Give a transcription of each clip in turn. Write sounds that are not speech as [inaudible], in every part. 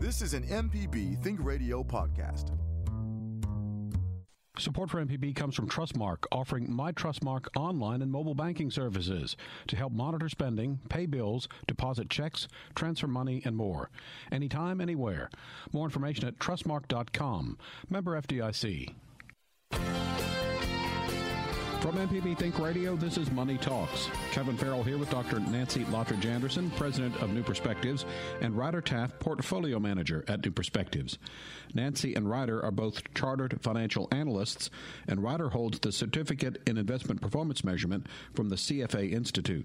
This is an MPB Think Radio podcast. Support for MPB comes from Trustmark, offering My Trustmark online and mobile banking services to help monitor spending, pay bills, deposit checks, transfer money, and more. Anytime, anywhere. More information at trustmark.com. Member FDIC. From MPB Think Radio, this is Money Talks. Kevin Farrell here with Dr. Nancy Lottridge Anderson, president of New Perspectives, and Ryder Taft, portfolio manager at New Perspectives. Nancy and Ryder are both chartered financial analysts, and Ryder holds the certificate in investment performance measurement from the CFA Institute.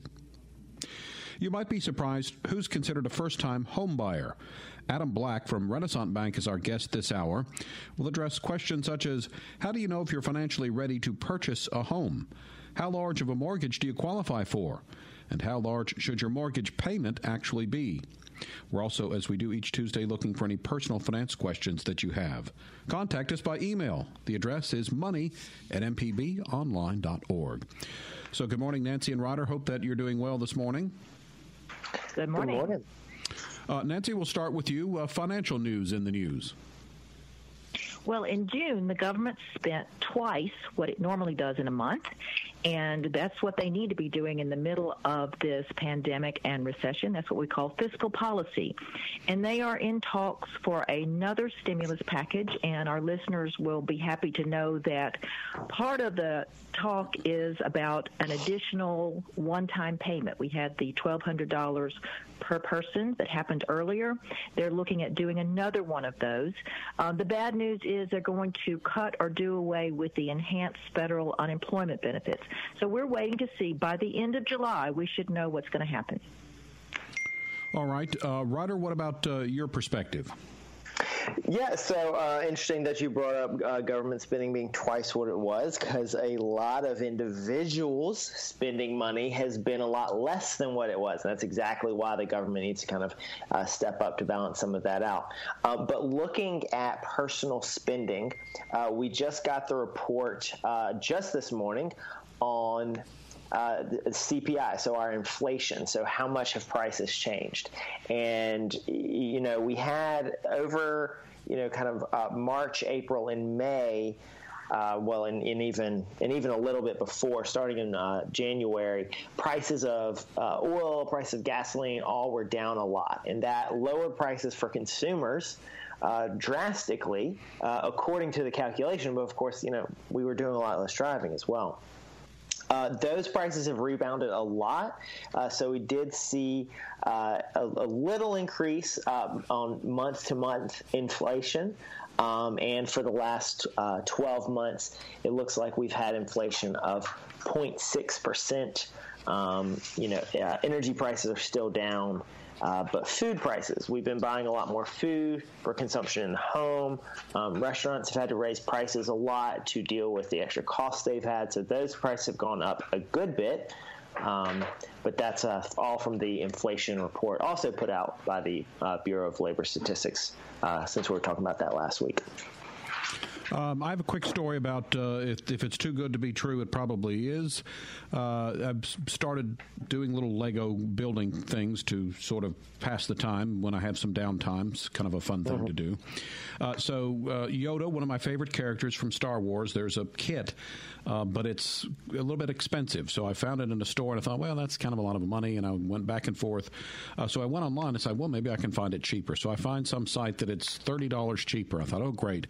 You might be surprised who's considered a first time home buyer. Adam Black from Renasant Bank is our guest this hour. We'll address questions such as How do you know if you're financially ready to purchase a home? How large of a mortgage do you qualify for? And how large should your mortgage payment actually be? We're also, as we do each Tuesday, looking for any personal finance questions that you have. Contact us by email. The address is money at mpbonline.org. So, good morning, Nancy and Ryder. Hope that you're doing well this morning. Good morning. Good morning. Uh, Nancy, we'll start with you. Uh, financial news in the news. Well, in June, the government spent twice what it normally does in a month, and that's what they need to be doing in the middle of this pandemic and recession. That's what we call fiscal policy. And they are in talks for another stimulus package, and our listeners will be happy to know that part of the talk is about an additional one time payment. We had the $1,200 per person that happened earlier. They're looking at doing another one of those. Uh, the bad news is they're going to cut or do away with the enhanced federal unemployment benefits. So we're waiting to see. By the end of July, we should know what's going to happen. All right. Uh, Ryder, what about uh, your perspective? Yeah, so uh, interesting that you brought up uh, government spending being twice what it was because a lot of individuals spending money has been a lot less than what it was. And that's exactly why the government needs to kind of uh, step up to balance some of that out. Uh, but looking at personal spending, uh, we just got the report uh, just this morning on uh, CPI, so our inflation. So how much have prices changed? And you know, we had over you know kind of uh, March, April, and May. Uh, well, and, even and even a little bit before, starting in uh, January, prices of uh, oil, price of gasoline, all were down a lot, and that lowered prices for consumers. Uh, drastically, uh, according to the calculation. But of course, you know, we were doing a lot less driving as well. Uh, those prices have rebounded a lot. Uh, so we did see uh, a, a, little increase um, on month to month inflation. Um, and for the last uh, 12 months, it looks like we've had inflation of 0.6%. Um, you know, uh, energy prices are still down. Uh, but food prices, we've been buying a lot more food for consumption in the home. Um, restaurants have had to raise prices a lot to deal with the extra costs they've had. So those prices have gone up a good bit. Um, but that's uh, all from the inflation report, also put out by the uh, Bureau of Labor Statistics, uh, since we were talking about that last week. Um, I have a quick story about uh, if, if, it's too good to be true, it probably is. Uh, I've started doing little Lego building things to sort of pass the time when I have some downtime. It's kind of a fun thing mm-hmm. to do. Uh, so, uh, Yoda, one of my favorite characters from Star Wars, there's a kit, uh, but it's a little bit expensive. So I found it in a store and I thought, well, that's kind of a lot of money. And I went back and forth. Uh, so I went online and said, well, maybe I can find it cheaper. So I find some site that it's $30 cheaper. I thought, oh, great.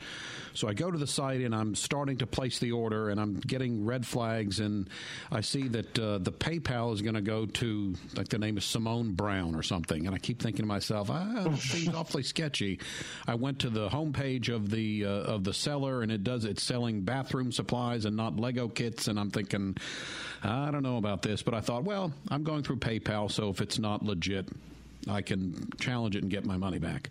So I go to the site and I'm starting to place the order and I'm getting red flags and I see that uh, the PayPal is going to go to like the name is Simone Brown or something. And I keep thinking to myself, ah, [laughs] seems awfully sketchy. I went to the homepage of the uh, of the seller and it does it's selling bathroom supplies and not Lego kits. And I'm thinking, I don't know about this, but I thought, well, I'm going through PayPal, so if it's not legit, I can challenge it and get my money back.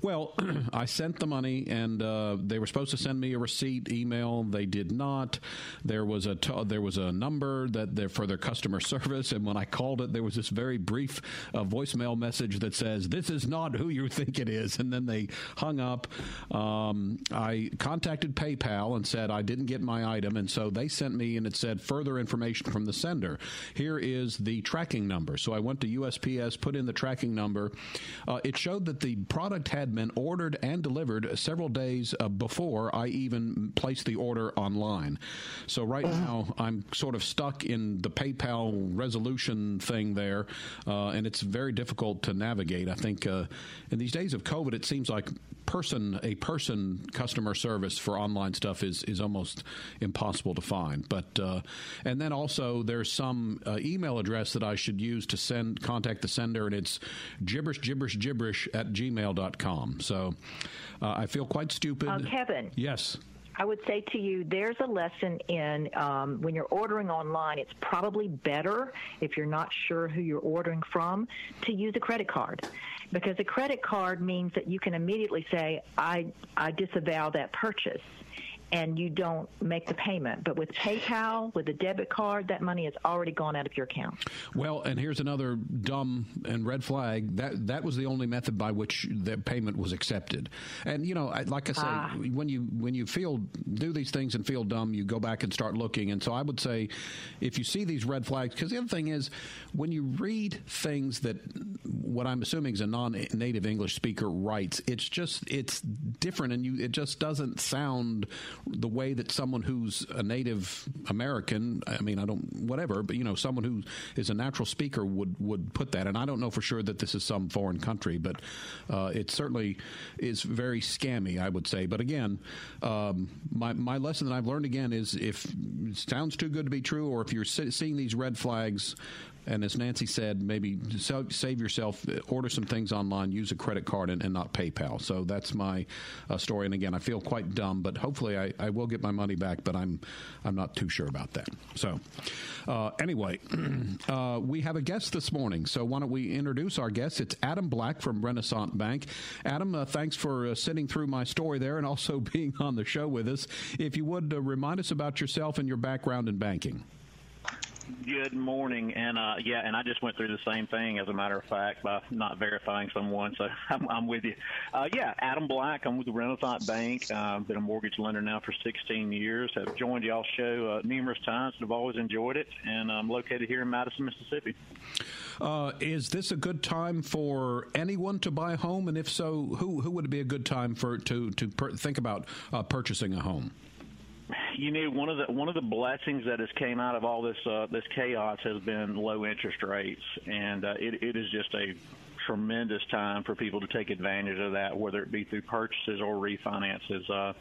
Well, [clears throat] I sent the money, and uh, they were supposed to send me a receipt email. They did not. There was a t- there was a number that for their customer [laughs] service, and when I called it, there was this very brief uh, voicemail message that says, "This is not who you think it is," and then they hung up. Um, I contacted PayPal and said I didn't get my item, and so they sent me and it said further information from the sender. Here is the tracking number. So I went to USPS, put in the tracking number. Uh, it showed that the product had had been ordered and delivered several days uh, before I even placed the order online. So right Mm-hmm. now I'm sort of stuck in the PayPal resolution thing there, uh, and it's very difficult to navigate. I think uh, in these days of COVID, it seems like person a person customer service for online stuff is is almost impossible to find. But uh, and then also there's some uh, email address that I should use to send contact the sender, and it's gibberish gibberish gibberish at gmail.com. So uh, I feel quite stupid. Uh, Kevin. Yes. I would say to you, there's a lesson in um, when you're ordering online, it's probably better if you're not sure who you're ordering from to use a credit card. Because a credit card means that you can immediately say, I, I disavow that purchase. And you don't make the payment. But with PayPal, with a debit card, that money has already gone out of your account. Well, and here's another dumb and red flag. That that was the only method by which the payment was accepted. And you know, like I say, Ah. when you when you feel do these things and feel dumb, you go back and start looking. And so I would say, if you see these red flags, because the other thing is, when you read things that what I'm assuming is a non-native English speaker writes, it's just it's different, and you it just doesn't sound the way that someone who's a native American. I mean, I don't whatever, but you know, someone who is a natural speaker would would put that. And I don't know for sure that this is some foreign country, but uh, it certainly is very scammy. I would say. But again, um, my my lesson that I've learned again is if it sounds too good to be true, or if you're se- seeing these red flags. And as Nancy said, maybe save yourself, uh, order some things online, use a credit card and, and not PayPal. So that's my uh, story. And again, I feel quite dumb, but hopefully I, I will get my money back. But I'm I'm not too sure about that. So uh, anyway, [clears throat] uh, we have a guest this morning. So why don't we introduce our guest? It's Adam Black from Renasant Bank. Adam, uh, thanks for uh, sitting through my story there and also [laughs] being on the show with us. If you would remind us about yourself and your background in banking. Good morning, and uh, yeah, and I just went through the same thing, as a matter of fact, by not verifying someone. So [laughs] I'm, I'm with you. Uh, yeah, Adam Black. I'm with the Renasant Bank. Uh, I've been a mortgage lender now for 16 years. Have joined y'all show uh, numerous times, and have always enjoyed it. And I'm located here in Madison, Mississippi. Uh, is this a good time for anyone to buy a home? And if so, who who would be a good time for to to per- think about uh, purchasing a home? You know, one of the one of the blessings that has came out of all this uh, this chaos has been low interest rates, and uh, it, it is just a tremendous time for people to take advantage of that, whether it be through purchases or refinances. Uh,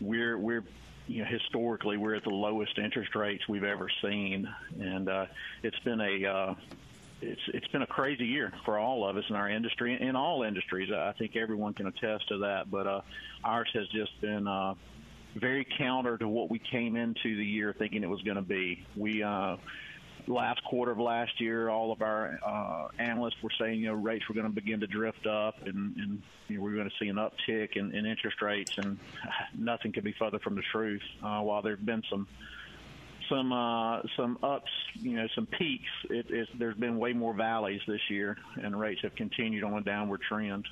we're we're you know historically we're at the lowest interest rates we've ever seen, and uh, it's been a uh, it's it's been a crazy year for all of us in our industry in all industries. I think everyone can attest to that, but uh, ours has just been. Uh, very counter to what we came into the year thinking it was going to be. We uh, last quarter of last year, all of our uh, analysts were saying you know rates were going to begin to drift up, and, and you know, we are going to see an uptick in, in interest rates, and [laughs] nothing could be further from the truth. Uh, while there have been some some uh, some ups, you know, some peaks. It, it's, there's been way more valleys this year, and rates have continued on a downward trend.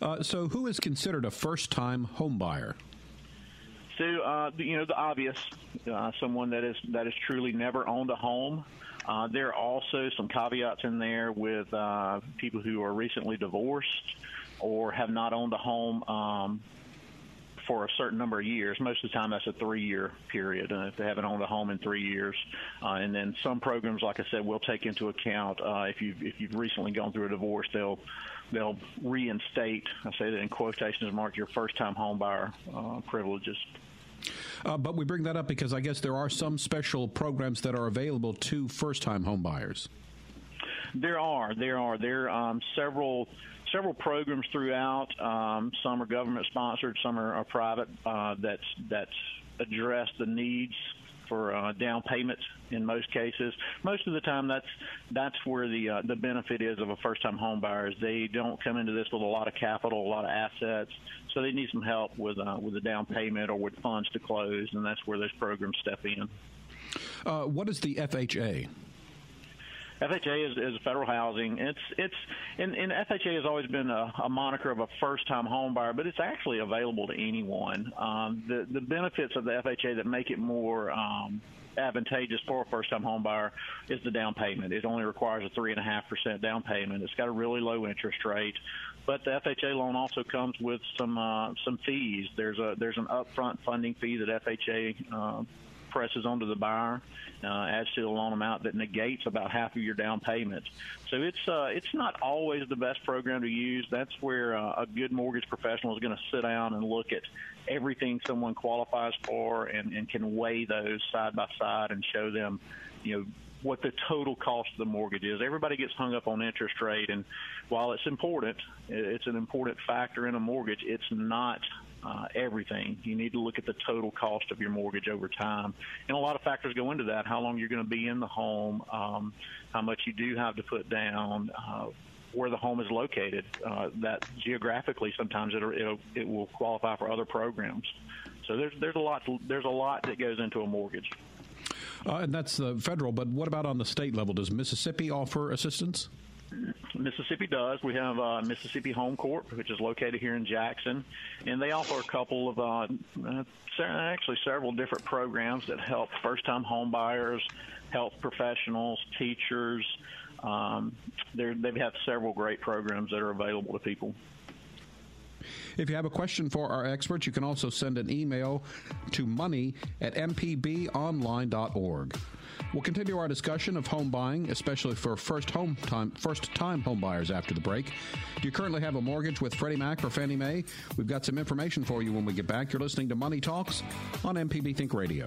Uh, so, who is considered a first-time home So, uh, you know, the obvious, uh, someone that is that has truly never owned a home. Uh, there are also some caveats in there with uh, people who are recently divorced or have not owned a home um, for a certain number of years. Most of the time, that's a three-year period, and if they haven't owned a home in three years, uh, and then some programs, like I said, will take into account uh, if you've if you've recently gone through a divorce, they'll they'll reinstate. I say that in quotations mark your first-time home buyer uh, privileges. Uh, but we bring that up because I guess there are some special programs that are available to first-time home buyers. There are, there are, there are um, several several programs throughout. Um, some are government sponsored, some are, are private. Uh, that's that's address the needs for uh, down payments in most cases. Most of the time, that's that's where the uh, the benefit is of a first time home buyer. Is they don't come into this with a lot of capital, a lot of assets, so they need some help with uh, with the down payment or with funds to close, and that's where those programs step in. Uh, what is the FHA? FHA is, is federal housing. It's it's and, and FHA has always been a, a moniker of a first-time home buyer, but it's actually available to anyone. Um, the the benefits of the FHA that make it more um, advantageous for a first-time home buyer is the down payment. It only requires a three and a half percent down payment. It's got a really low interest rate, but the FHA loan also comes with some uh, some fees. There's a there's an upfront funding fee that FHA uh, presses onto the buyer, uh, adds to the loan amount that negates about half of your down payment. So it's uh, it's not always the best program to use. That's where uh, a good mortgage professional is going to sit down and look at everything someone qualifies for and, and can weigh those side by side and show them, you know, what the total cost of the mortgage is. Everybody gets hung up on interest rate, and while it's important, it's an important factor in a mortgage. It's not uh, everything. You need to look at the total cost of your mortgage over time, and a lot of factors go into that. How long you're going to be in the home, um, how much you do have to put down. Uh, where the home is located, uh, that geographically sometimes it it it will qualify for other programs. So there's there's a lot there's a lot that goes into a mortgage. Uh, and that's the federal, but what about on the state level? Does Mississippi offer assistance? Mississippi does. We have uh, Mississippi Home Corp, which is located here in Jackson, and they offer a couple of uh, actually several different programs that help first-time home buyers, health professionals, teachers. Um, they have several great programs that are available to people. If you have a question for our experts, you can also send an email to money at mpbonline.org. We'll continue our discussion of home buying, especially for first home time first time home buyers after the break. Do you currently have a mortgage with Freddie Mac or Fannie Mae? We've got some information for you when we get back. You're listening to Money Talks on MPB Think Radio.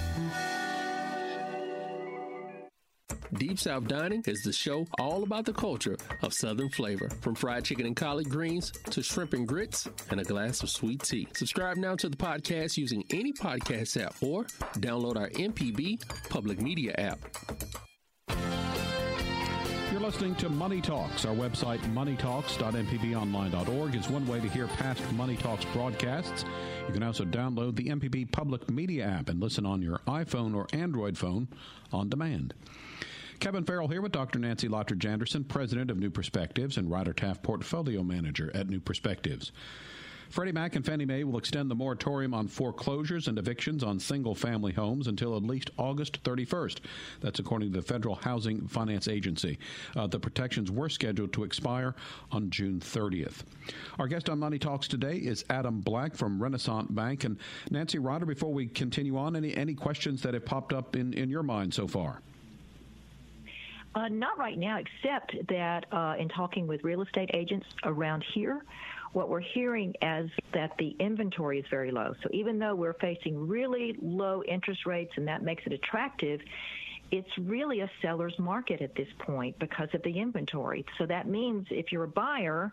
Deep South Dining is the show all about the culture of Southern flavor, from fried chicken and collard greens to shrimp and grits and a glass of sweet tea. Subscribe now to the podcast using any podcast app or download our MPB public media app. You're listening to Money Talks. Our website, moneytalks.mpbonline.org, is one way to hear past Money Talks broadcasts. You can also download the MPB Public Media app and listen on your iPhone or Android phone on demand. Kevin Farrell here with Dr. Nancy Lottridge Anderson, President of New Perspectives and Ryder Taft Portfolio Manager at New Perspectives. Freddie Mac and Fannie Mae will extend the moratorium on foreclosures and evictions on single family homes until at least August 31st. That's according to the Federal Housing Finance Agency. Uh, the protections were scheduled to expire on June 30th. Our guest on Money Talks today is Adam Black from Renasant Bank. And Nancy Ryder, before we continue on, any, any questions that have popped up in, in your mind so far? Uh, not right now, except that uh, in talking with real estate agents around here, what we're hearing is that the inventory is very low. So even though we're facing really low interest rates and that makes it attractive, it's really a seller's market at this point because of the inventory. So that means if you're a buyer,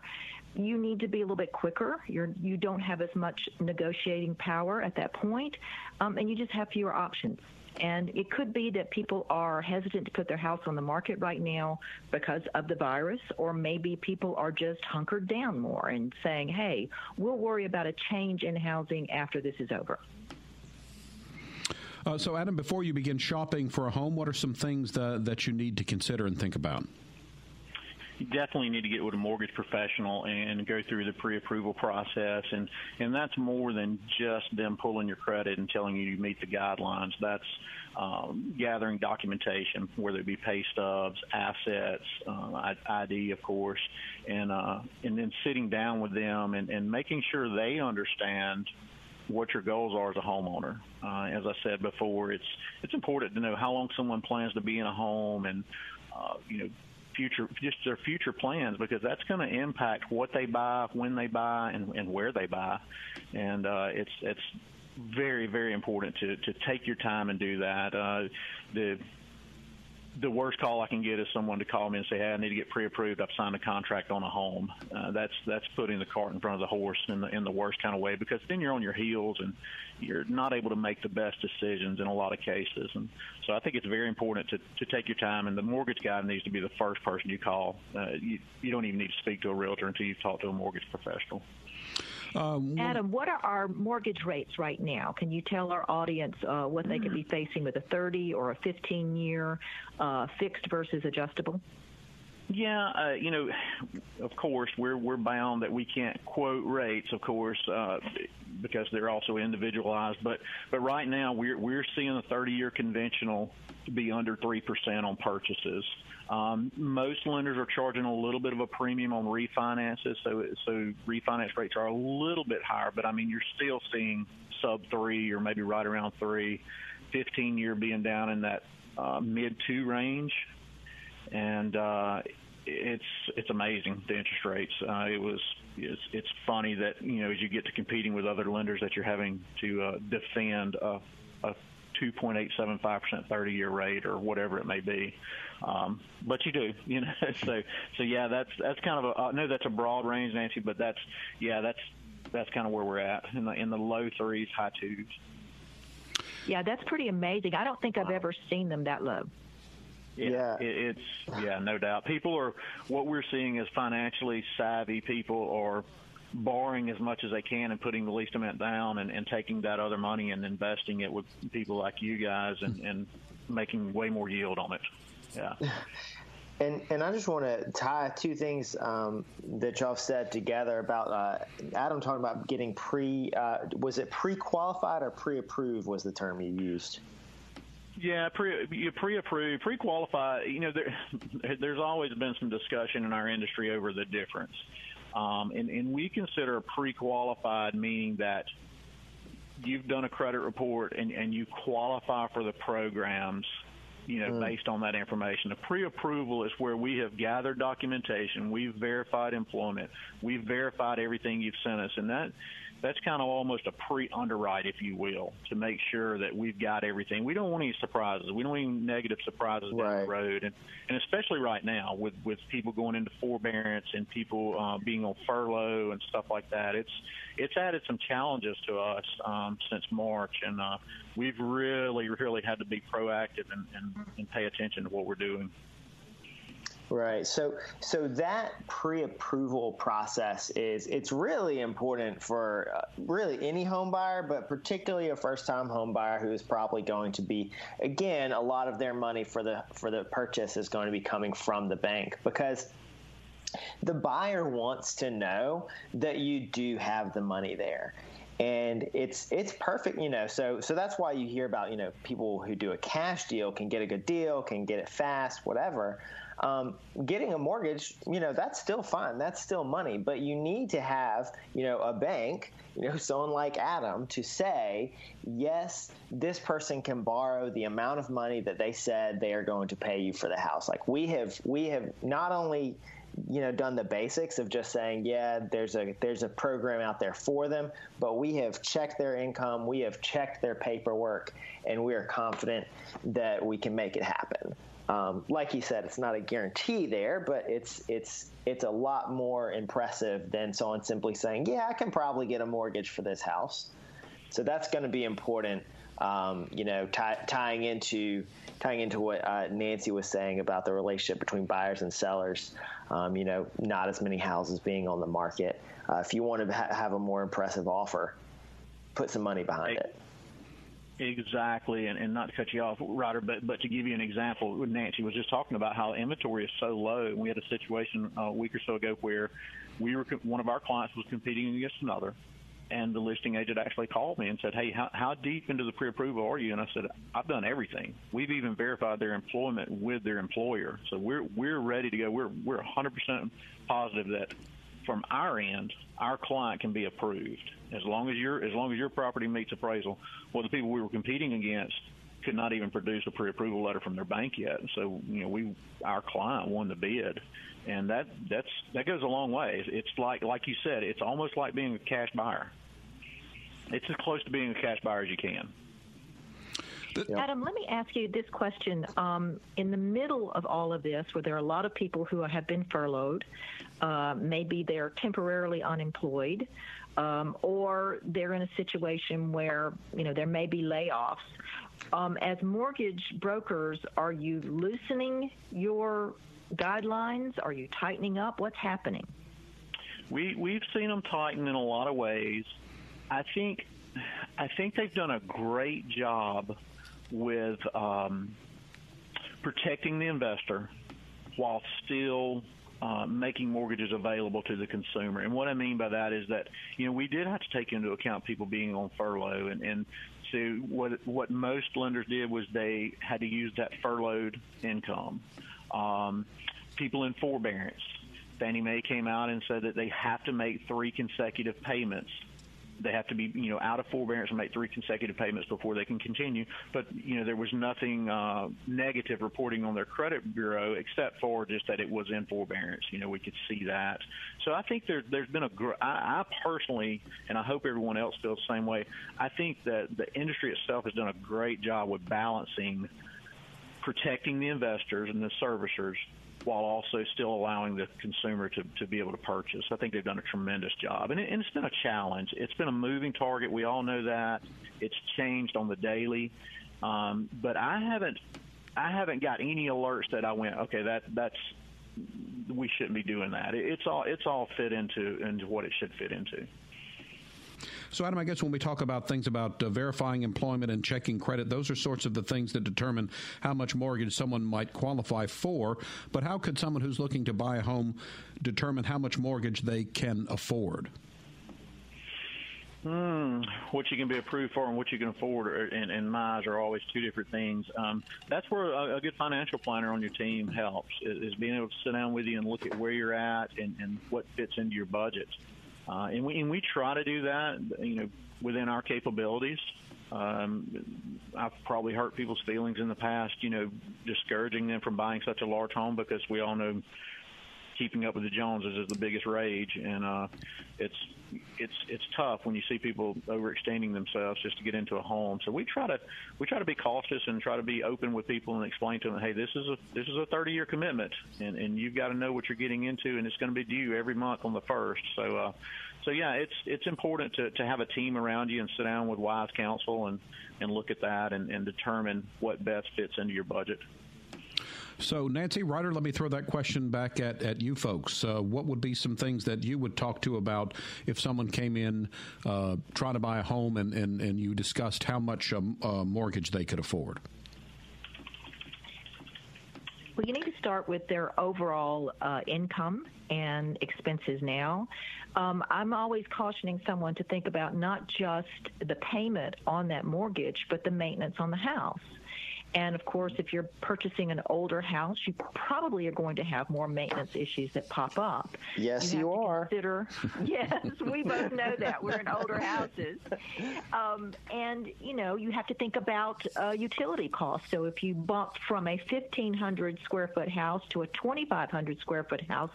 you need to be a little bit quicker. You're you don't have as much negotiating power at that point, um, and you just have fewer options. And it could be that people are hesitant to put their house on the market right now because of the virus, or maybe people are just hunkered down more and saying, hey, we'll worry about a change in housing after this is over. Uh, so, Adam, before you begin shopping for a home, what are some things that, that you need to consider and think about? You definitely need to get with a mortgage professional and go through the pre-approval process and and that's more than just them pulling your credit and telling you you meet the guidelines that's um, gathering documentation whether it be pay stubs assets uh, ID of course and uh, and then sitting down with them and, and making sure they understand what your goals are as a homeowner. Uh, as I said before, it's it's important to know how long someone plans to be in a home and uh, you know future just their future plans because that's going to impact what they buy, when they buy, and, and where they buy. And uh, it's it's very very important to to take your time and do that. Uh, the the worst call I can get is someone to call me and say, "Hey, I need to get pre-approved. I've signed a contract on a home." Uh, that's that's putting the cart in front of the horse in the in the worst kind of way because then you're on your heels and you're not able to make the best decisions in a lot of cases. And so I think it's very important to to take your time. And the mortgage guy needs to be the first person you call. Uh, you you don't even need to speak to a realtor until you've talked to a mortgage professional. Um, Adam, what are our mortgage rates right now? Can you tell our audience uh, what they could be facing with a 30 or a 15 year uh, fixed versus adjustable? Yeah, uh, you know, of course, we're we're bound that we can't quote rates, of course, uh, because they're also individualized. But but right now, we're we're seeing the 30-year conventional to be under three percent on purchases. Um, most lenders are charging a little bit of a premium on refinances, so so refinance rates are a little bit higher. But I mean, you're still seeing sub three or maybe right around three. 15 year being down in that uh, mid two range, and uh, it's it's amazing the interest rates. Uh, it was it's, it's funny that you know as you get to competing with other lenders that you're having to uh, defend a, a 2.875% 30 year rate or whatever it may be. Um, but you do, you know. [laughs] so so yeah, that's that's kind of a I know that's a broad range, Nancy, but that's yeah, that's that's kind of where we're at in the in the low threes, high twos. Yeah, that's pretty amazing. I don't think I've ever seen them that low. Yeah, yeah. It, it's yeah, no doubt. People are what we're seeing is financially savvy people are borrowing as much as they can and putting the least amount down and, and taking that other money and investing it with people like you guys and, and making way more yield on it. Yeah. [laughs] And and I just want to tie two things um, that y'all said together about uh, Adam talking about getting pre uh, was it pre qualified or pre approved was the term you used. Yeah, pre you pre-approved, pre-qualify. You know, there, [laughs] there's always been some discussion in our industry over the difference, um, and, and we consider pre-qualified meaning that you've done a credit report and, and you qualify for the programs you know, mm. based on that information. The pre-approval is where we have gathered documentation, we've verified employment, we've verified everything you've sent us, and that that's kind of almost a pre-underwrite, if you will, to make sure that we've got everything. We don't want any surprises. We don't want any negative surprises right. down the road, and and especially right now with with people going into forbearance and people uh, being on furlough and stuff like that. It's it's added some challenges to us um, since March, and uh, we've really really had to be proactive and, and, and pay attention to what we're doing. Right. So so that pre-approval process is it's really important for uh, really any home buyer, but particularly a first-time home buyer who is probably going to be again a lot of their money for the for the purchase is going to be coming from the bank because the buyer wants to know that you do have the money there and it's it's perfect you know so so that's why you hear about you know people who do a cash deal can get a good deal can get it fast whatever um, getting a mortgage, you know, that's still fine. That's still money. But you need to have, you know, a bank, you know, someone like Adam to say, yes, this person can borrow the amount of money that they said they are going to pay you for the house. Like we have, we have not only you know done the basics of just saying yeah there's a there's a program out there for them but we have checked their income we have checked their paperwork and we are confident that we can make it happen um, like he said, it's not a guarantee there, but it's it's it's a lot more impressive than someone simply saying, "Yeah, I can probably get a mortgage for this house." So that's going to be important. Um, you know, tie, tying into tying into what uh, Nancy was saying about the relationship between buyers and sellers. Um, you know, not as many houses being on the market. Uh, if you want to ha- have a more impressive offer, put some money behind it. Exactly, and, and not to cut you off, Ryder, but but to give you an example, Nancy was just talking about how inventory is so low. We had a situation uh, a week or so ago where we were one of our clients was competing against another, and the listing agent actually called me and said, "Hey, how, how deep into the pre-approval are you?" And I said, "I've done everything. We've even verified their employment with their employer, so we're we're ready to go. We're we're 100% positive that from our end, our client can be approved as long as your as long as your property meets appraisal. Well, the people we were competing against could not even produce a pre-approval letter from their bank yet. So you know, we our client won the bid, and that that's that goes a long way. It's like like you said, it's almost like being a cash buyer. It's as close to being a cash buyer as you can. Adam, let me ask you this question. Um, in the middle of all of this, where there are a lot of people who have been furloughed, uh, maybe they're temporarily unemployed, um, or they're in a situation where you know there may be layoffs. Um, as mortgage brokers, are you loosening your guidelines? Are you tightening up? What's happening? We we've seen them tighten in a lot of ways. I think I think they've done a great job with um, protecting the investor while still uh, making mortgages available to the consumer. And what I mean by that is that you know we did have to take into account people being on furlough, and, and so what what most lenders did was they had to use that furloughed income. Um, people in forbearance. Fannie Mae came out and said that they have to make three consecutive payments they have to be you know out of forbearance and make three consecutive payments before they can continue. But you know there was nothing uh, negative reporting on their credit bureau except for just that it was in forbearance. You know we could see that. So I think there, there's been a. Gr- I, I personally, and I hope everyone else feels the same way. I think that the industry itself has done a great job with balancing protecting the investors and the servicers while also still allowing the consumer to, to be able to purchase. I think they've done a tremendous job. And, it, and it's been a challenge. It's been a moving target. We all know that. It's changed on the daily. Um, but I haven't I haven't got any alerts that I went, okay, that that's we shouldn't be doing that. It's all it's all fit into into what it should fit into. So, Adam, I guess when we talk about things about uh, verifying employment and checking credit, those are sorts of the things that determine how much mortgage someone might qualify for. But how could someone who's looking to buy a home determine how much mortgage they can afford? Hmm, what you can be approved for and what you can afford, are, and, and my eyes are always two different things. Um, that's where a, a, good financial planner on your team helps, is, is, being able to sit down with you and look at where you're at and, and what fits into your budget. Uh, and we and we try to do that, you know, within our capabilities. Um, I've probably hurt people's feelings in the past, you know, discouraging them from buying such a large home because we all know keeping up with the Joneses is the biggest rage, and uh, it's it's it's tough when you see people overextending themselves just to get into a home. So we try to we try to be cautious and try to be open with people and explain to them, hey, this is a this is a 30 year commitment, and and you've got to know what you're getting into, and it's going to be due every month on the first. So. uh so yeah, it's it's important to, to have a team around you and sit down with wise counsel and, and look at that and, and determine what best fits into your budget. So, Nancy Ryder, let me throw that question back at, at you folks. Uh, what would be some things that you would talk to about if someone came in uh, trying to buy a home and, and, and you discussed how much um, uh, mortgage they could afford? Well, you need to start with their overall uh, income and expenses now. Um, I'm always cautioning someone to think about not just the payment on that mortgage, but the maintenance on the house. And of course, if you're purchasing an older house, you probably are going to have more maintenance issues that pop up. Yes, you, you are. Consider, [laughs] yes, we both know that we're in older houses, um, and you know you have to think about uh, utility costs. So if you bump from a 1,500 square foot house to a 2,500 square foot house,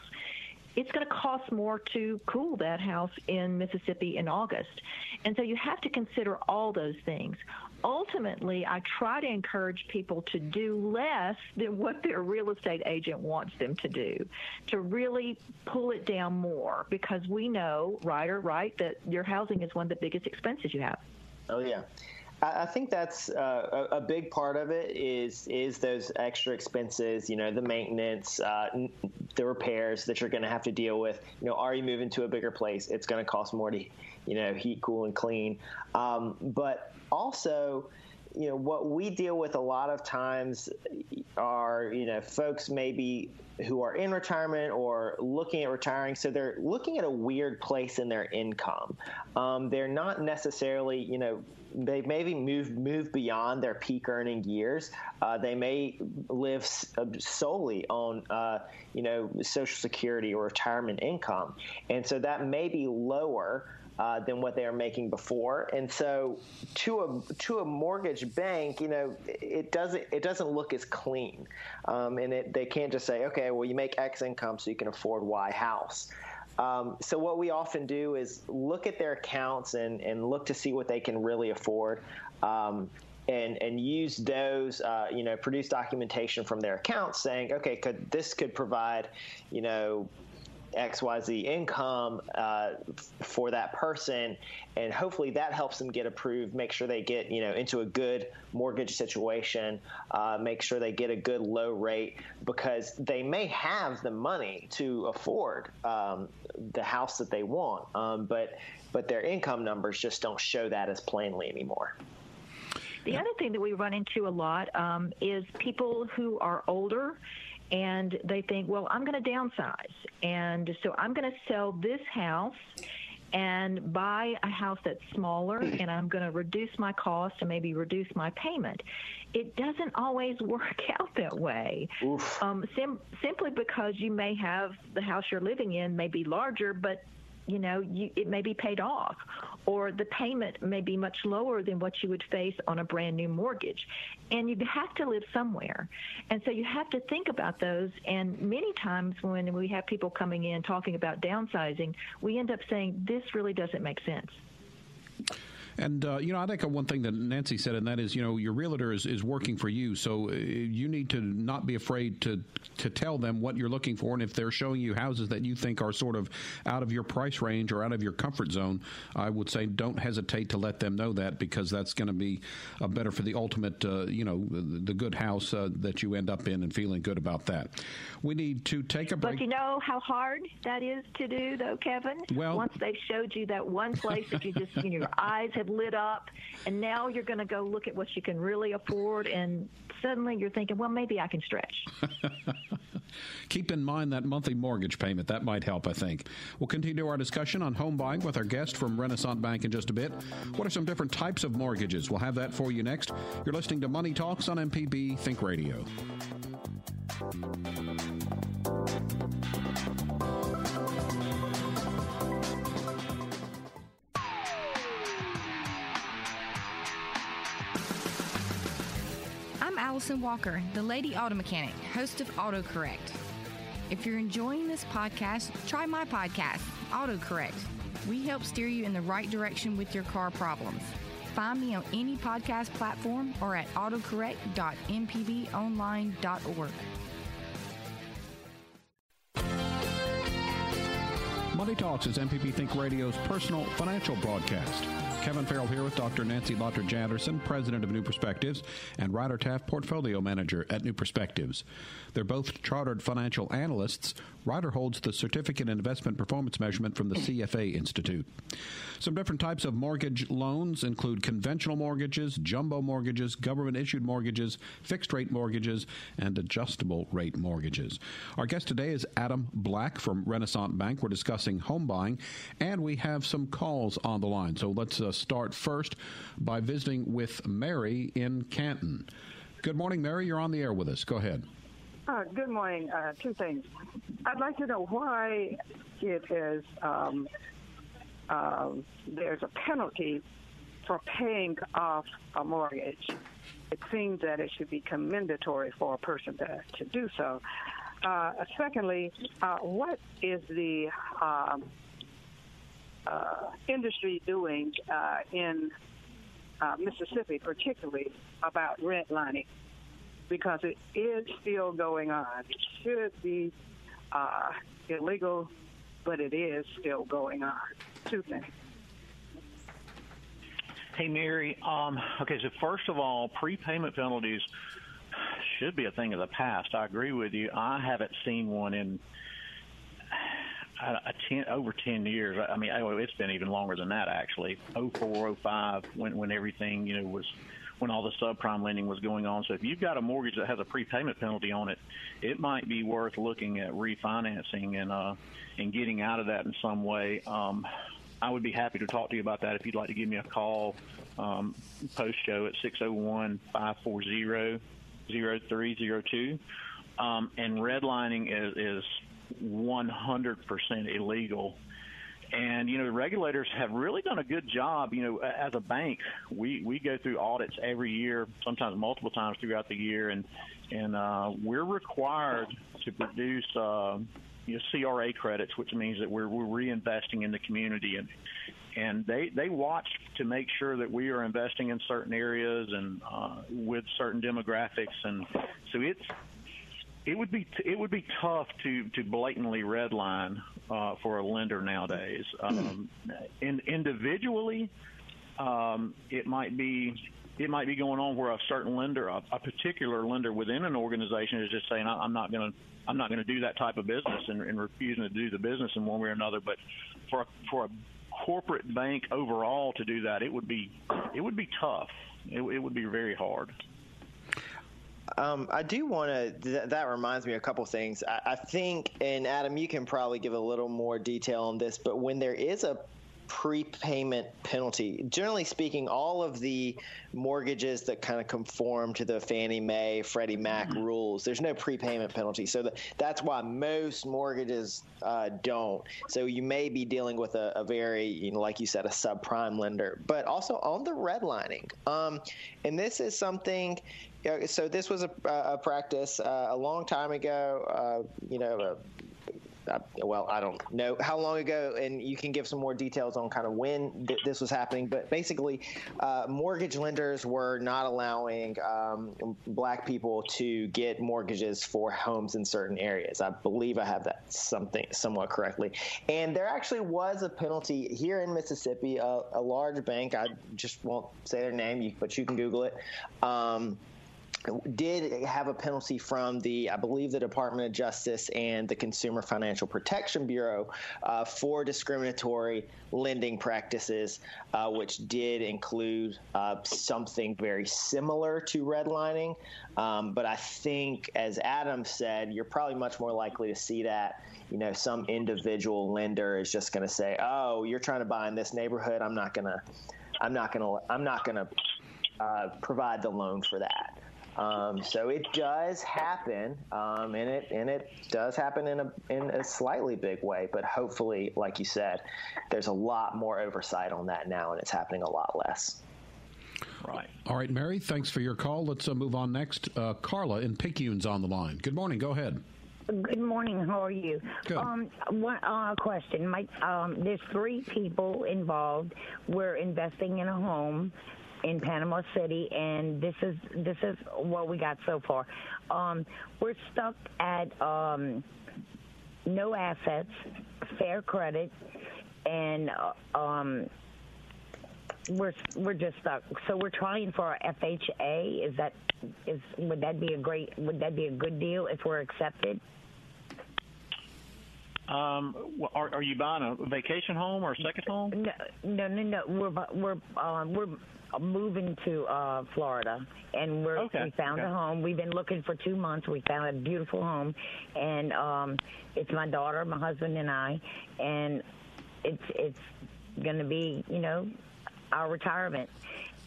it's going to cost more to cool that house in Mississippi in August. And so you have to consider all those things. Ultimately, I try to encourage people to do less than what their real estate agent wants them to do, to really pull it down more because we know, right or right, that your housing is one of the biggest expenses you have. Oh, yeah. I think that's uh, a, big part of it is is those extra expenses, you know, the maintenance, uh, the repairs that you're going to have to deal with. You know, are you moving to a bigger place? It's going to cost more to, you know, heat, cool, and clean. Um, but also, you know, what we deal with a lot of times are, you know, folks maybe who are in retirement or looking at retiring. So they're looking at a weird place in their income. Um, they're not necessarily, you know, they maybe move move beyond their peak earning years. Uh, they may live uh, solely on uh, you know Social Security or retirement income, and so that may be lower. Uh, than what they are making before, and so to a to a mortgage bank, you know, it doesn't it doesn't look as clean, um, and it, they can't just say, okay, well, you make X income, so you can afford Y house. Um, so what we often do is look at their accounts and, and look to see what they can really afford. Um, and, and use those, uh, you know, produce documentation from their accounts saying, okay, could this could provide, you know, XYZ income uh, for that person. And hopefully that helps them get approved, make sure they get, you know, into a good mortgage situation, uh, make sure they get a good low rate because they may have the money to afford um, the house that they want. Um, but, but their income numbers just don't show that as plainly anymore. The other thing that we run into a lot um, is people who are older and they think, well, I'm going to downsize. And so I'm going to sell this house and buy a house that's smaller and I'm going to reduce my cost and maybe reduce my payment. It doesn't always [laughs] work out that way. Um, sim- simply because you may have the house you're living in may be larger, but you know, you, it may be paid off, or the payment may be much lower than what you would face on a brand new mortgage. And you have to live somewhere. And so you have to think about those. And many times when we have people coming in talking about downsizing, we end up saying, this really doesn't make sense. And uh, you know, I think one thing that Nancy said, and that is, you know, your realtor is, is working for you, so uh, you need to not be afraid to to tell them what you're looking for, and if they're showing you houses that you think are sort of out of your price range or out of your comfort zone, I would say don't hesitate to let them know that because that's going to be uh, better for the ultimate, uh, you know, the good house uh, that you end up in and feeling good about that. We need to take a break. But you know how hard that is to do, though, Kevin. Well, once they've showed you that one place that you just, you know, your eyes have lit up, and now you're going to go look at what you can really afford, and suddenly you're thinking, well, maybe I can stretch. [laughs] Keep in mind that monthly mortgage payment. That might help, I think. We'll continue our discussion on home buying with our guest from Renasant Bank in just a bit. What are some different types of mortgages? We'll have that for you next. You're listening to Money Talks on MPB Think Radio. Allison Walker, the Lady Auto Mechanic, host of AutoCorrect. If you're enjoying this podcast, try my podcast, AutoCorrect. We help steer you in the right direction with your car problems. Find me on any podcast platform or at autocorrect.mpbonline.org. Money Talks is MPB Think Radio's personal financial broadcast. Kevin Farrell here with Dr. Nancy Lottridge Anderson, president of New Perspectives, and Ryder Taft, portfolio manager at New Perspectives. They're both chartered financial analysts. Ryder holds the Certificate in Investment Performance Measurement from the CFA Institute. Some different types of mortgage loans include conventional mortgages, jumbo mortgages, government issued mortgages, fixed rate mortgages, and adjustable rate mortgages. Our guest today is Adam Black from Renasant Bank. We're discussing home buying, and we have some calls on the line. So let's uh, start first by visiting with Mary in Canton. Good morning, Mary. You're on the air with us. Go ahead. Uh, good morning. Uh, two things. I'd like to know why it is um, uh, there's a penalty for paying off a mortgage. It seems that it should be commendatory for a person to, to do so. Uh, secondly, uh, what is the um, uh, industry doing in Mississippi, particularly about redlining, because it is still going on. It should be uh, illegal, but it is still going on. Two things. Hey, Mary. Um, okay, so first of all, prepayment penalties should be a thing of the past. I agree with you. I haven't seen one in a ten, over 10 years. I mean, it's been even longer than that, actually. 04, 05, when, when everything, you know, was when all the subprime lending was going on. So if you've got a mortgage that has a prepayment penalty on it, it might be worth looking at refinancing and uh, and getting out of that in some way. Um, I would be happy to talk to you about that if you'd like to give me a call um, post show at 601 540 0302. Um, and redlining is, is 100% illegal. And you know regulators have really done a good job. You know, as a bank, we we go through audits every year, sometimes multiple times throughout the year, and and uh, we're required to produce uh, you know, CRA credits, which means that we're, we're reinvesting in the community, and and they they watch to make sure that we are investing in certain areas and uh, with certain demographics, and so it's it would be it would be tough to to blatantly redline uh, for a lender nowadays. Um, in, individually, um, it might be it might be going on where a certain lender, a, a particular lender within an organization, is just saying, "I'm not going to I'm not going to do that type of business," and, and refusing to do the business in one way or another. But for for a corporate bank overall to do that, it would be it would be tough. It, it would be very hard. Um, I do want to. Th- that reminds me of a couple things. I, I think, and Adam, you can probably give a little more detail on this. But when there is a prepayment penalty. Generally speaking, all of the mortgages that kind of conform to the Fannie Mae, Freddie Mac mm-hmm. rules, there's no prepayment penalty. So the, that's why most mortgages uh, don't. So you may be dealing with a, a, very, you know, like you said, a subprime lender, but also on the redlining. Um, and this is something. So this was a, a practice uh, a long time ago. Uh, you know, uh, well, I don't know how long ago, and you can give some more details on kind of when th- this was happening. But basically, uh, mortgage lenders were not allowing um, black people to get mortgages for homes in certain areas. I believe I have that something somewhat correctly. And there actually was a penalty here in Mississippi. A, a large bank, I just won't say their name, but you can Google it. Um, did have a penalty from the, I believe, the Department of Justice and the Consumer Financial Protection Bureau uh, for discriminatory lending practices, uh, which did include uh, something very similar to redlining. Um, but I think, as Adam said, you're probably much more likely to see that. You know, some individual lender is just going to say, "Oh, you're trying to buy in this neighborhood. I'm not going to, I'm not to, I'm not to." Uh, provide the loan for that. Um, so it does happen, um, and it and it does happen in a in a slightly big way. But hopefully, like you said, there's a lot more oversight on that now, and it's happening a lot less. Right. All right, Mary. Thanks for your call. Let's uh, move on next. Uh, Carla in Picayune's on the line. Good morning. Go ahead. Good morning. How are you? Good. Um, one uh, question. My, um, there's three people involved. We're investing in a home in Panama City, and this is this is what we got so far. Um, we're stuck at um, no assets, fair credit, and uh, um, we're we're just stuck. So we're trying for FHA. Is that is would that be a great would that be a good deal if we're accepted? Um, are, are you buying a vacation home or a second home? No, no, no, no. We're we're um, we're moving to uh, Florida, and we're okay. we found okay. a home. We've been looking for two months. We found a beautiful home, and um, it's my daughter, my husband, and I, and it's it's going to be you know our retirement,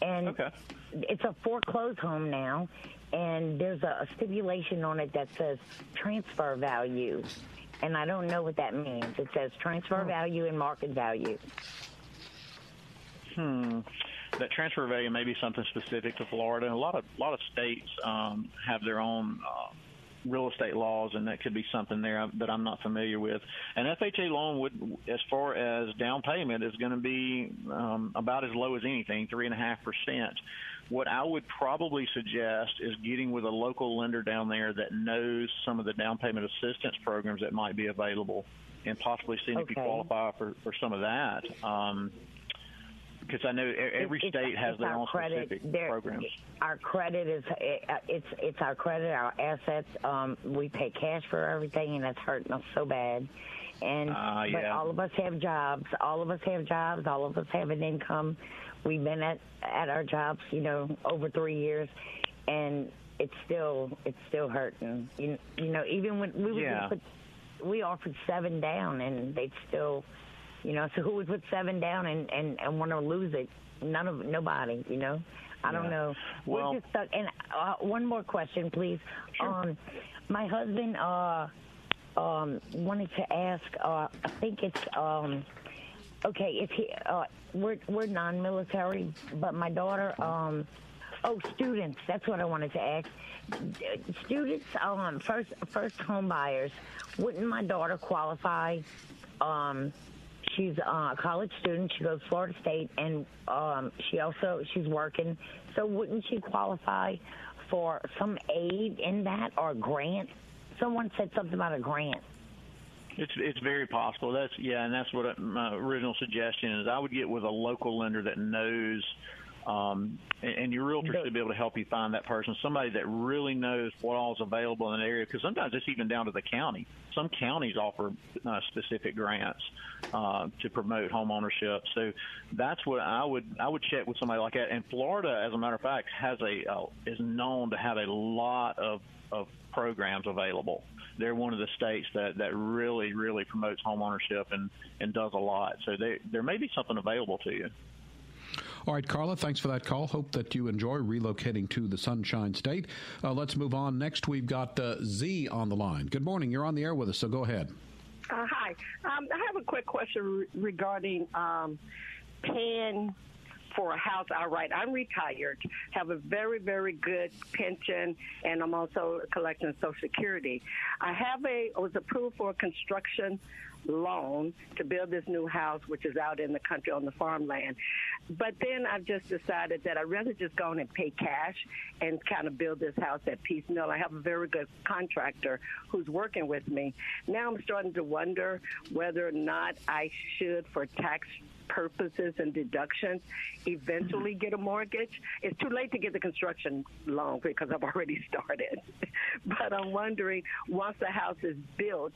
and okay. it's a foreclosed home now, and there's a, a stipulation on it that says transfer value. And I don't know what that means. It says transfer hmm. value and market value. Hmm that transfer value may be something specific to Florida. A lot of a lot of states um, have their own uh, real estate laws, and that could be something there that I'm not familiar with. An FHA loan would, as far as down payment, is going to be um, about as low as anything, three and a half percent. What I would probably suggest is getting with a local lender down there that knows some of the down payment assistance programs that might be available, and possibly seeing okay. if you qualify for, for some of that. Um, because I know every it's, state has their own credit. specific programs. Our credit is it's it's our credit, our assets. Um, we pay cash for everything, and that's hurting us so bad. And uh, yeah. but all of us have jobs. All of us have jobs. All of us have an income. We've been at at our jobs, you know, over three years, and it's still it's still hurting. You, you know, even when we yeah. put, we offered seven down, and they still you know, so who would put seven down and and, and want to lose it? None of nobody. You know, I don't know. Well, We're just stuck. And uh, one more question, please. Sure. Um, my husband uh um wanted to ask. Uh, I think it's um. Okay, if he, uh, we're we're non-military, but my daughter, um, Oh, students. That's what I wanted to ask. Students, um, first first home buyers. Wouldn't my daughter qualify? Um, she's a college student. She goes to Florida State, and um, she also she's working. So wouldn't she qualify for some aid in that or grant? Someone said something about a grant. It's it's very possible. That's yeah, and that's what my original suggestion is. I would get with a local lender that knows um, and, and your realtor should be able to help you find that person, somebody that really knows what all is available in an area. Because sometimes it's even down to the county. Some counties offer uh, specific grants uh, to promote home ownership. So that's what I would I would check with somebody like that. And Florida, as a matter of fact, has a uh, is known to have a lot of of programs available. They're one of the states that, that really, really promotes homeownership and, and does a lot. So they, there may be something available to you. All right, Carla, thanks for that call. Hope that you enjoy relocating to the Sunshine State. Uh, let's move on. Next, we've got uh, Z on the line. Good morning. You're on the air with us, so go ahead. Uh, hi. Um, I have a quick question re- regarding um, paying for a house outright. I'm retired, have a very, very good pension, and I'm also collecting Social Security. I have a was approved for a construction loan to build this new house, which is out in the country on the farmland. But then I've just decided that I'd rather just go and pay cash and kind of build this house at piecemeal. I have a very good contractor who's working with me. Now I'm starting to wonder whether or not I should, for tax purposes and deductions, eventually get a mortgage. It's too late to get the construction loan because I've already [laughs] started. but I'm wondering, once the house is built,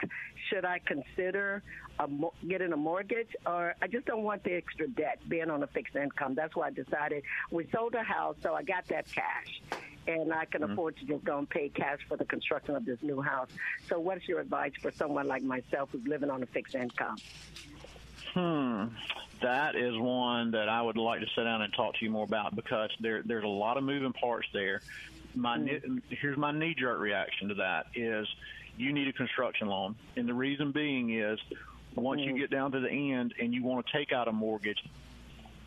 should I consider a, getting a mortgage, or I just don't want the extra debt being on a fixed income. That's why I decided we sold a house, so I got that cash and I can mm-hmm. afford to just go and pay cash for the construction of this new house. So, what's your advice for someone like myself who's living on a fixed income? Hmm, that is one that I would like to sit down and talk to you more about because there there's a lot of moving parts there. My mm. here's my knee jerk reaction to that is you need a construction loan, and the reason being is once mm. you get down to the end and you want to take out a mortgage,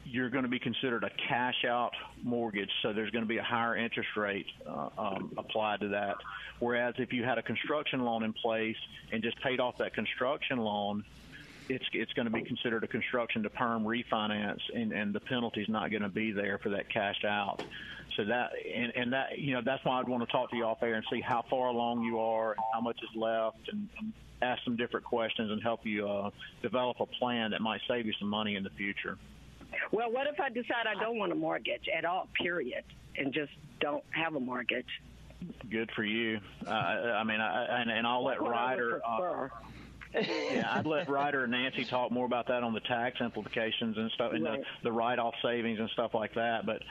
you're going to be considered a cash out mortgage, so there's going to be a higher interest rate uh, um, applied to that. Whereas if you had a construction loan in place and just paid off that construction loan, it's it's going to be considered a construction to perm refinance, and and the penalty's not going to be there for that cash out. So that and, and that you know that's why I'd want to talk to you off air and see how far along you are and how much is left, and, and ask some different questions and help you uh, develop a plan that might save you some money in the future. Well, what if I decide I don't want a mortgage at all, period, and just don't have a mortgage? Good for you. Uh, I mean, I, and, and I'll let Ryder. Uh, yeah, I'd let [laughs] Ryder and Nancy talk more about that on the tax implications and stuff, and right. the, the write-off savings and stuff like that. But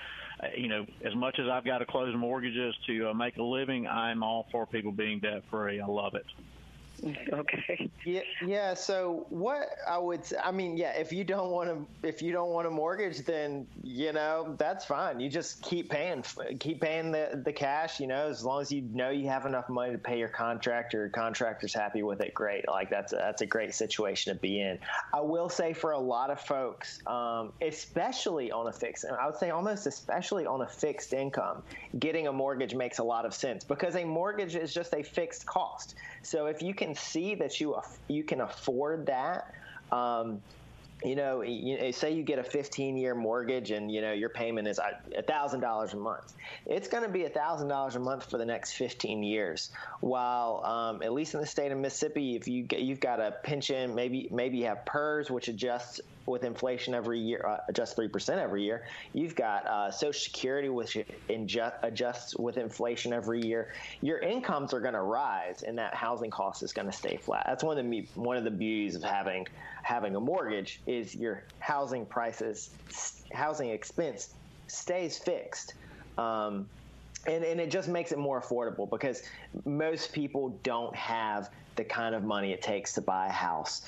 uh, you know, as much as I've got to close mortgages to uh, make a living, I'm all for people being debt free. I love it. [laughs] Okay. Yeah, yeah. So what I would, I mean, yeah. If you don't want to, if you don't want a mortgage, then you know that's fine. You just keep paying, keep paying the the cash. You know, as long as you know you have enough money to pay your contractor, your contractor's happy with it. Great. Like that's a, that's a great situation to be in. I will say for a lot of folks, um, especially on a fixed, I would say almost especially on a fixed income, getting a mortgage makes a lot of sense because a mortgage is just a fixed cost. So if you can see that you you can afford that. Um, you know, you say you get a 15 year mortgage and you know your payment is a thousand dollars a month. It's going to be a thousand dollars a month for the next 15 years. While um, at least in the state of Mississippi, if you get, you've got a pension, maybe maybe you have PERS, which adjusts with inflation every year, uh, three percent every year. You've got uh, Social Security, which inju- adjusts with inflation every year. Your incomes are going to rise, and that housing cost is going to stay flat. That's one of the one of the beauties of having having a mortgage is your housing prices, housing expense stays fixed. Um, and, and it just makes it more affordable because most people don't have the kind of money it takes to buy a house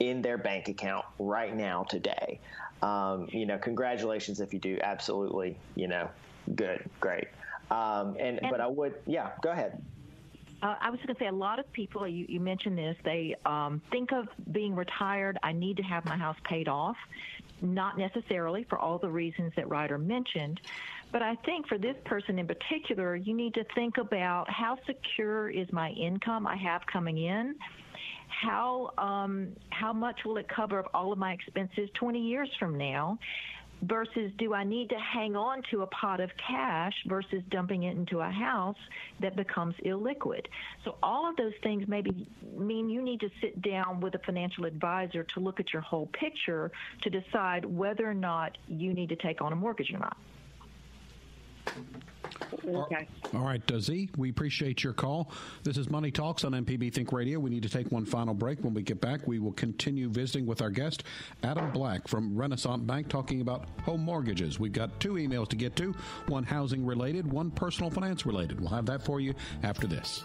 in their bank account right now today. Um, you know, congratulations if you do. Absolutely, you know, good, great. Um, and, and but I would, yeah, go ahead. Uh, I was going to say a lot of people. You, you mentioned this. They um, think of being retired. I need to have my house paid off, not necessarily for all the reasons that Ryder mentioned. But I think for this person in particular, you need to think about how secure is my income I have coming in? How um, how much will it cover of all of my expenses 20 years from now? versus do I need to hang on to a pot of cash versus dumping it into a house that becomes illiquid? So all of those things maybe mean you need to sit down with a financial advisor to look at your whole picture to decide whether or not you need to take on a mortgage or not. Okay. All right, Z, we appreciate your call. This is Money Talks on MPB Think Radio. We need to take one final break. When we get back, we will continue visiting with our guest, Adam Black from Renasant Bank, talking about home mortgages. We've got two emails to get to one housing related, one personal finance related. We'll have that for you after this.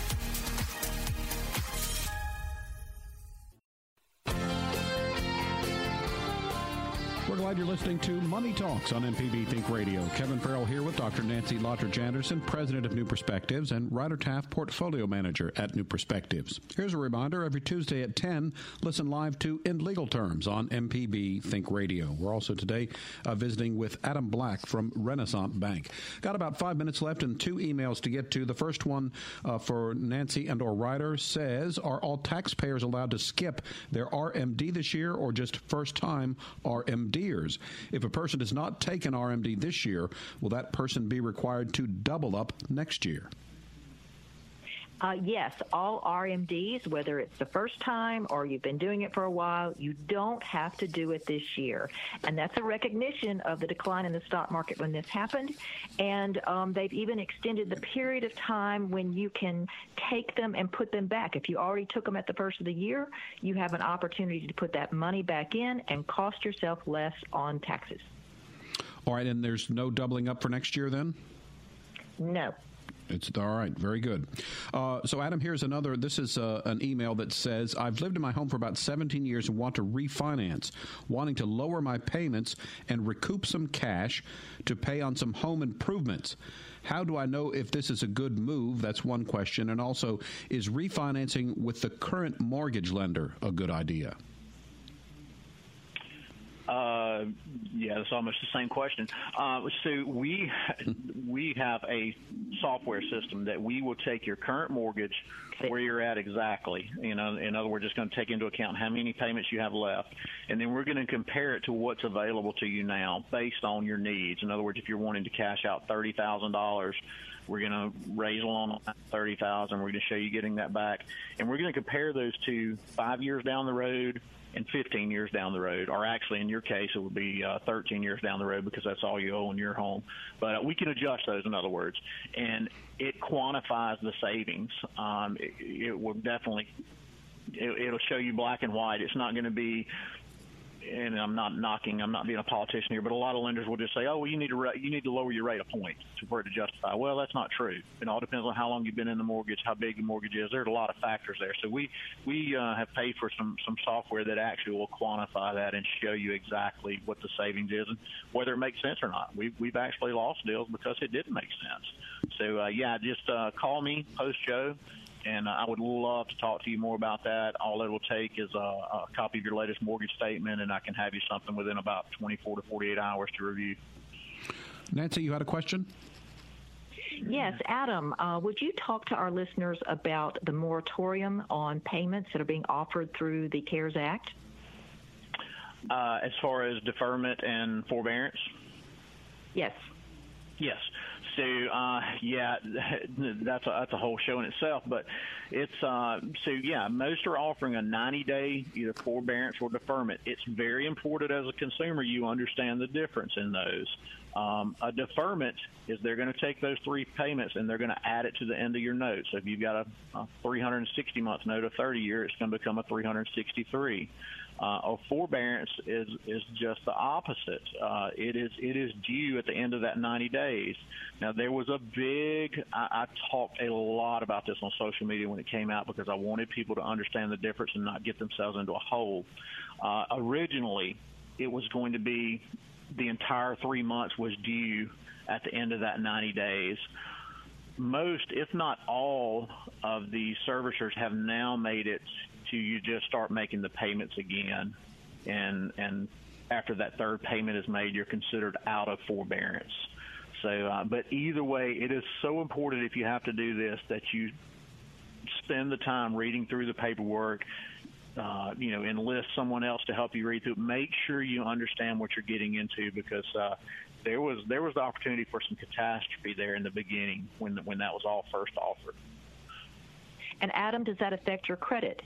We're glad you're listening to Money Talks on MPB Think Radio. Kevin Farrell here with Dr. Nancy Lottridge Anderson, President of New Perspectives, and Ryder Taft, Portfolio Manager at New Perspectives. Here's a reminder every Tuesday at 10, listen live to In Legal Terms on MPB Think Radio. We're also today uh, visiting with Adam Black from Renasant Bank. Got about five minutes left and two emails to get to. The first one uh, for Nancy and or Ryder says, Are all taxpayers allowed to skip their RMD this year or just first time RMD? Years. If a person does not take an RMD this year, will that person be required to double up next year? Uh, yes, all RMDs, whether it's the first time or you've been doing it for a while, you don't have to do it this year. And that's a recognition of the decline in the stock market when this happened. And um, they've even extended the period of time when you can take them and put them back. If you already took them at the first of the year, you have an opportunity to put that money back in and cost yourself less on taxes. All right, and there's no doubling up for next year then? No. It's all right. Very good. Uh, so, Adam, here's another. This is uh, an email that says I've lived in my home for about 17 years and want to refinance, wanting to lower my payments and recoup some cash to pay on some home improvements. How do I know if this is a good move? That's one question. And also, is refinancing with the current mortgage lender a good idea? Uh, yeah, it's almost the same question. Uh, so we we have a software system that we will take your current mortgage where you're at exactly. You know, in other words, it's going to take into account how many payments you have left, and then we're going to compare it to what's available to you now based on your needs. In other words, if you're wanting to cash out thirty thousand dollars we're going to raise a loan on thirty thousand. We're going to show you getting that back, and we're going to compare those two five years down the road, and 15 years down the road, or actually in your case, it would be uh, 13 years down the road because that's all you owe in your home. But uh, we can adjust those, in other words, and it quantifies the savings. Um, it, it will definitely, it, it'll show you black and white. It's not going to be and I'm not knocking, I'm not being a politician here, but a lot of lenders will just say, "Oh, well, you need to you need to lower your rate of points for it to justify." Well, that's not true. It all depends on how long you've been in the mortgage, how big the mortgage is. There's a lot of factors there. So we we uh, have paid for some some software that actually will quantify that and show you exactly what the savings is and whether it makes sense or not. We've we've actually lost deals because it didn't make sense. So uh, yeah, just uh, call me, post Joe and I would love to talk to you more about that. All it will take is a, a, copy of your latest mortgage statement, and I can have you something within about 24 to 48 hours to review. Nancy, you had a question? Yes, Adam, uh, would you talk to our listeners about the moratorium on payments that are being offered through the CARES Act? Uh, as far as deferment and forbearance? Yes. Yes. So uh, yeah, [laughs] that's a, that's a whole show in itself. But it's uh, so yeah, most are offering a 90 day either forbearance or deferment. It's very important as a consumer you understand the difference in those. Um, a deferment is they're going to take those three payments and they're going to add it to the end of your note. So if you've got a, a 360 month note, a 30 year, it's going to become a 363. Uh, a forbearance is is just the opposite. Uh, it is it is due at the end of that 90 days. Now there was a big. I, I talked a lot about this on social media when it came out because I wanted people to understand the difference and not get themselves into a hole. Uh, originally, it was going to be the entire three months was due at the end of that 90 days. Most, if not all, of the servicers have now made it to you just start making the payments again, and and after that third payment is made, you're considered out of forbearance. So, uh, but either way, it is so important if you have to do this that you spend the time reading through the paperwork. Uh, you know, enlist someone else to help you read through. Make sure you understand what you're getting into because uh, there was there was the opportunity for some catastrophe there in the beginning when when that was all first offered. And Adam, does that affect your credit?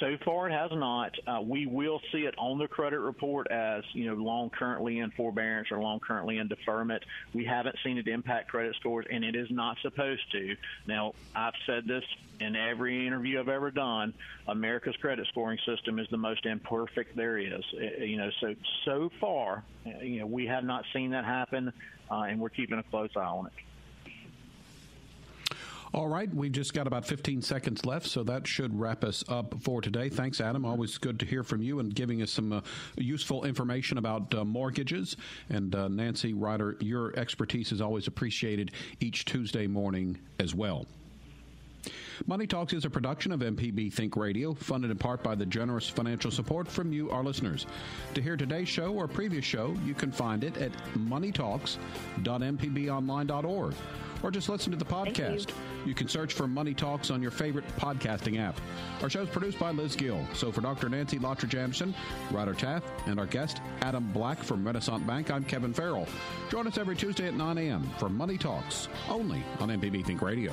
So far, it has not. Uh, we will see it on the credit report as you know, long currently in forbearance or long currently in deferment. We haven't seen it impact credit scores, and it is not supposed to. Now, I've said this in every interview I've ever done. America's credit scoring system is the most imperfect there is. Uh, you know, so so far, uh, you know, we have not seen that happen, uh, and we're keeping a close eye on it. All right, we've just got about 15 seconds left, so that should wrap us up for today. Thanks, Adam. Always good to hear from you and giving us some uh, useful information about uh, mortgages. And uh, Nancy Ryder, your expertise is always appreciated each Tuesday morning as well. Money Talks is a production of MPB Think Radio, funded in part by the generous financial support from you, our listeners. To hear today's show or previous show, you can find it at moneytalks.mpbonline.org or just listen to the podcast. You. you. can search for Money Talks on your favorite podcasting app. Our show is produced by Liz Gill. So for Dr. Nancy Lottridge Anderson, Ryder Taff, and our guest, Adam Black from Renasant Bank, I'm Kevin Farrell. Join us every Tuesday at 9 a.m. for Money Talks, only on MPB Think Radio.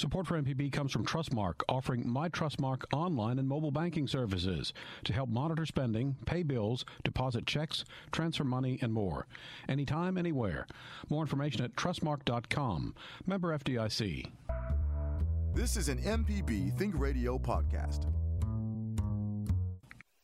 Support for MPB comes from Trustmark, offering My Trustmark online and mobile banking services to help monitor spending, pay bills, deposit checks, transfer money, and more. Anytime, anywhere. More information at trustmark.com. Member FDIC. This is an MPB Think Radio podcast.